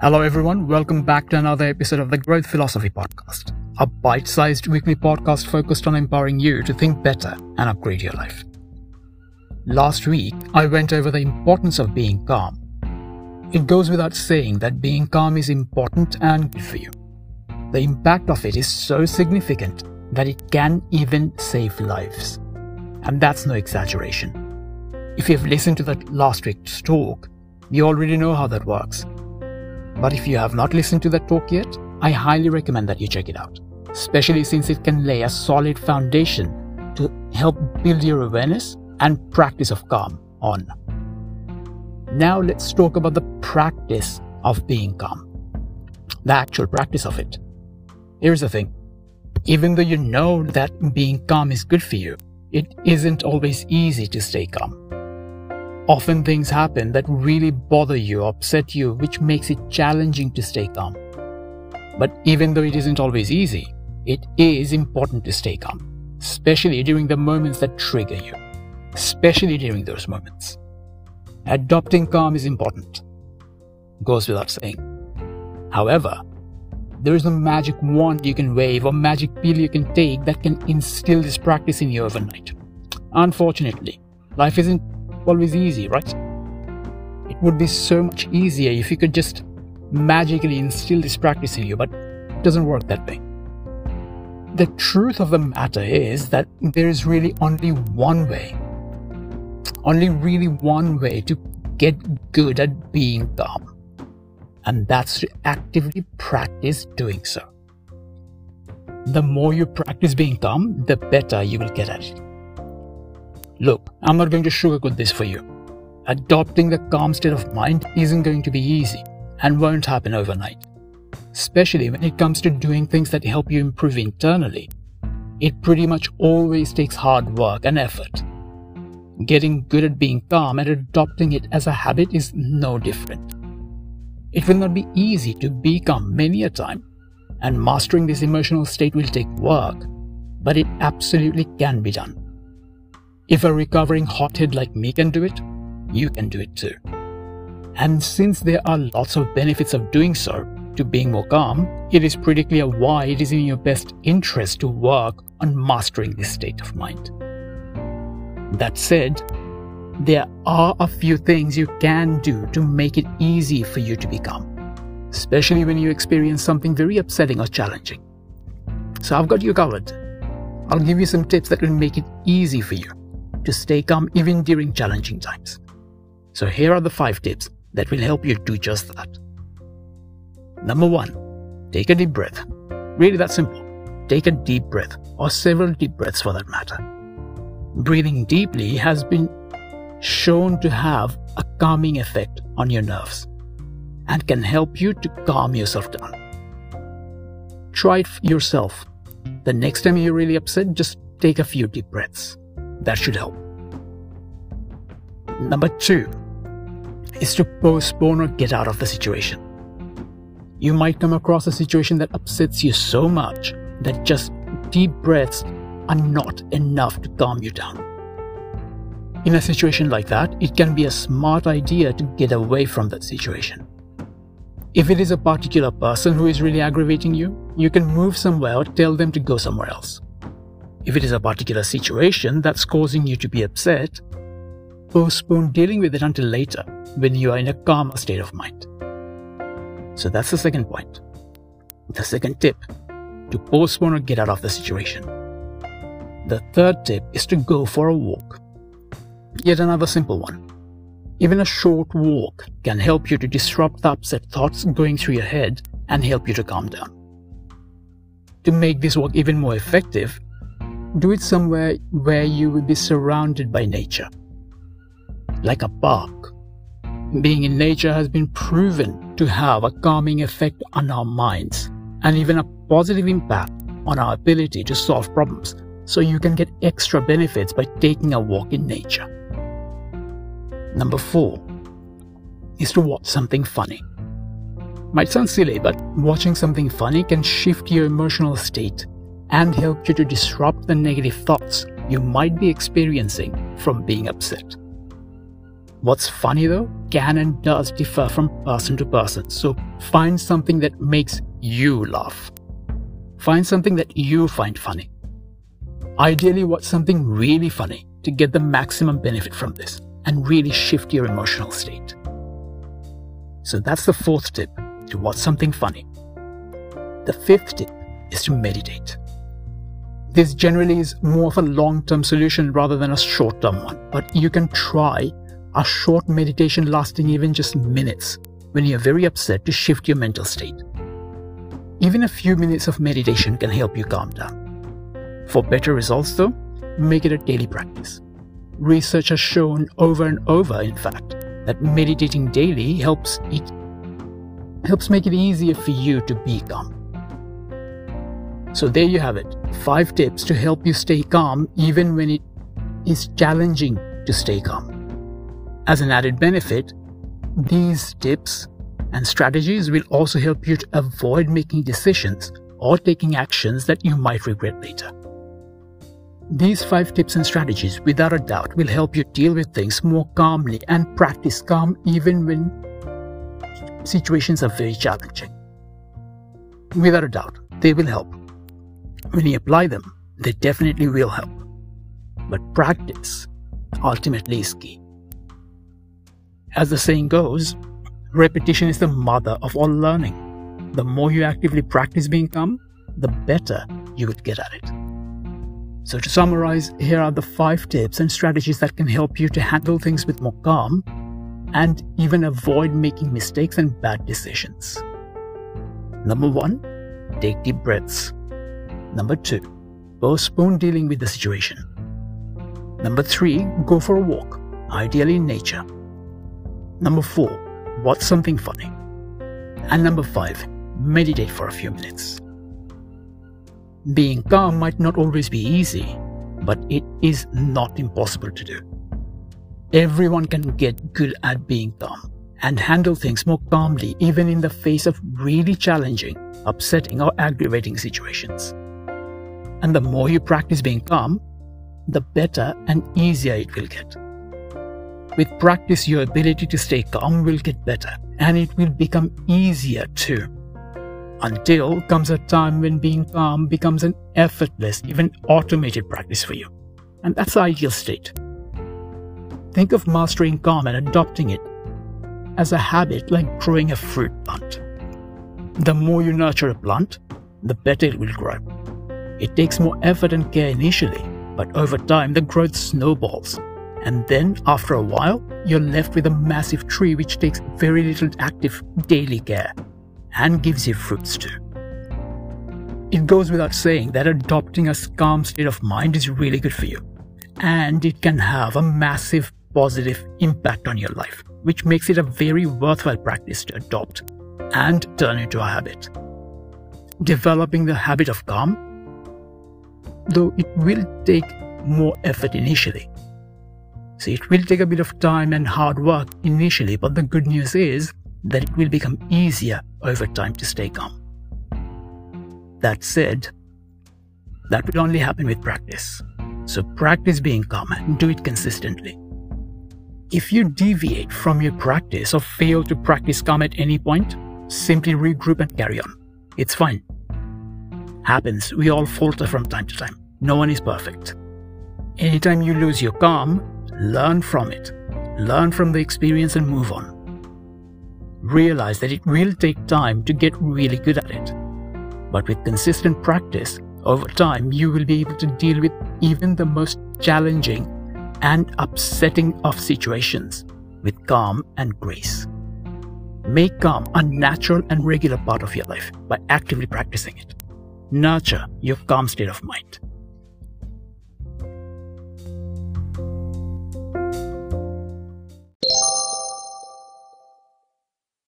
Hello, everyone. Welcome back to another episode of the Growth Philosophy Podcast, a bite sized weekly podcast focused on empowering you to think better and upgrade your life. Last week, I went over the importance of being calm. It goes without saying that being calm is important and good for you. The impact of it is so significant that it can even save lives. And that's no exaggeration. If you've listened to that last week's talk, you already know how that works. But if you have not listened to that talk yet, I highly recommend that you check it out, especially since it can lay a solid foundation to help build your awareness and practice of calm on. Now let's talk about the practice of being calm. The actual practice of it. Here's the thing. Even though you know that being calm is good for you, it isn't always easy to stay calm. Often things happen that really bother you, upset you, which makes it challenging to stay calm. But even though it isn't always easy, it is important to stay calm, especially during the moments that trigger you, especially during those moments. Adopting calm is important, goes without saying. However, there is no magic wand you can wave or magic pill you can take that can instill this practice in you overnight. Unfortunately, life isn't always easy, right? It would be so much easier if you could just magically instill this practice in you, but it doesn't work that way. The truth of the matter is that there is really only one way, only really one way to get good at being calm, and that's to actively practice doing so. The more you practice being calm, the better you will get at it. Look, I'm not going to sugarcoat this for you. Adopting the calm state of mind isn't going to be easy and won't happen overnight, especially when it comes to doing things that help you improve internally. It pretty much always takes hard work and effort. Getting good at being calm and adopting it as a habit is no different. It will not be easy to be calm many a time, and mastering this emotional state will take work, but it absolutely can be done. If a recovering hothead like me can do it, you can do it too. And since there are lots of benefits of doing so to being more calm, it is pretty clear why it is in your best interest to work on mastering this state of mind. That said, there are a few things you can do to make it easy for you to be calm, especially when you experience something very upsetting or challenging. So I've got you covered. I'll give you some tips that will make it easy for you to stay calm even during challenging times. So, here are the five tips that will help you do just that. Number one, take a deep breath. Really that simple. Take a deep breath, or several deep breaths for that matter. Breathing deeply has been shown to have a calming effect on your nerves and can help you to calm yourself down. Try it yourself. The next time you're really upset, just take a few deep breaths. That should help. Number two is to postpone or get out of the situation. You might come across a situation that upsets you so much that just deep breaths are not enough to calm you down. In a situation like that, it can be a smart idea to get away from that situation. If it is a particular person who is really aggravating you, you can move somewhere or tell them to go somewhere else. If it is a particular situation that's causing you to be upset, postpone dealing with it until later when you are in a calmer state of mind. So that's the second point. The second tip to postpone or get out of the situation. The third tip is to go for a walk. Yet another simple one. Even a short walk can help you to disrupt the upset thoughts going through your head and help you to calm down. To make this walk even more effective, do it somewhere where you will be surrounded by nature, like a park. Being in nature has been proven to have a calming effect on our minds and even a positive impact on our ability to solve problems, so you can get extra benefits by taking a walk in nature. Number four is to watch something funny. Might sound silly, but watching something funny can shift your emotional state and help you to disrupt the negative thoughts you might be experiencing from being upset. What's funny though, can and does differ from person to person. So find something that makes you laugh. Find something that you find funny. Ideally, watch something really funny to get the maximum benefit from this and really shift your emotional state. So that's the fourth tip to watch something funny. The fifth tip is to meditate. This generally is more of a long term solution rather than a short term one, but you can try a short meditation lasting even just minutes when you're very upset to shift your mental state. Even a few minutes of meditation can help you calm down. For better results, though, make it a daily practice. Research has shown over and over, in fact, that meditating daily helps it helps make it easier for you to be calm. So there you have it. 5 tips to help you stay calm even when it is challenging to stay calm. As an added benefit, these tips and strategies will also help you to avoid making decisions or taking actions that you might regret later. These five tips and strategies, without a doubt, will help you deal with things more calmly and practice calm even when situations are very challenging. Without a doubt, they will help. When you apply them, they definitely will help. But practice ultimately is key. As the saying goes, repetition is the mother of all learning. The more you actively practice being calm, the better you would get at it. So, to summarize, here are the five tips and strategies that can help you to handle things with more calm and even avoid making mistakes and bad decisions. Number one, take deep breaths. Number two, postpone dealing with the situation. Number three, go for a walk, ideally in nature. Number four, watch something funny. And number five, meditate for a few minutes. Being calm might not always be easy, but it is not impossible to do. Everyone can get good at being calm and handle things more calmly even in the face of really challenging, upsetting, or aggravating situations. And the more you practice being calm, the better and easier it will get. With practice, your ability to stay calm will get better and it will become easier too. Until comes a time when being calm becomes an effortless, even automated practice for you. And that's the ideal state. Think of mastering calm and adopting it as a habit like growing a fruit plant. The more you nurture a plant, the better it will grow. It takes more effort and care initially, but over time the growth snowballs and then, after a while, you're left with a massive tree which takes very little active daily care and gives you fruits too. It goes without saying that adopting a calm state of mind is really good for you, and it can have a massive positive impact on your life, which makes it a very worthwhile practice to adopt and turn into a habit. Developing the habit of calm, though it will take more effort initially, so it will take a bit of time and hard work initially, but the good news is that it will become easier over time to stay calm. That said, that will only happen with practice. So practice being calm and do it consistently. If you deviate from your practice or fail to practice calm at any point, simply regroup and carry on. It's fine. Happens, we all falter from time to time. No one is perfect. Anytime you lose your calm, Learn from it. Learn from the experience and move on. Realize that it will take time to get really good at it. But with consistent practice, over time, you will be able to deal with even the most challenging and upsetting of situations with calm and grace. Make calm a natural and regular part of your life by actively practicing it. Nurture your calm state of mind.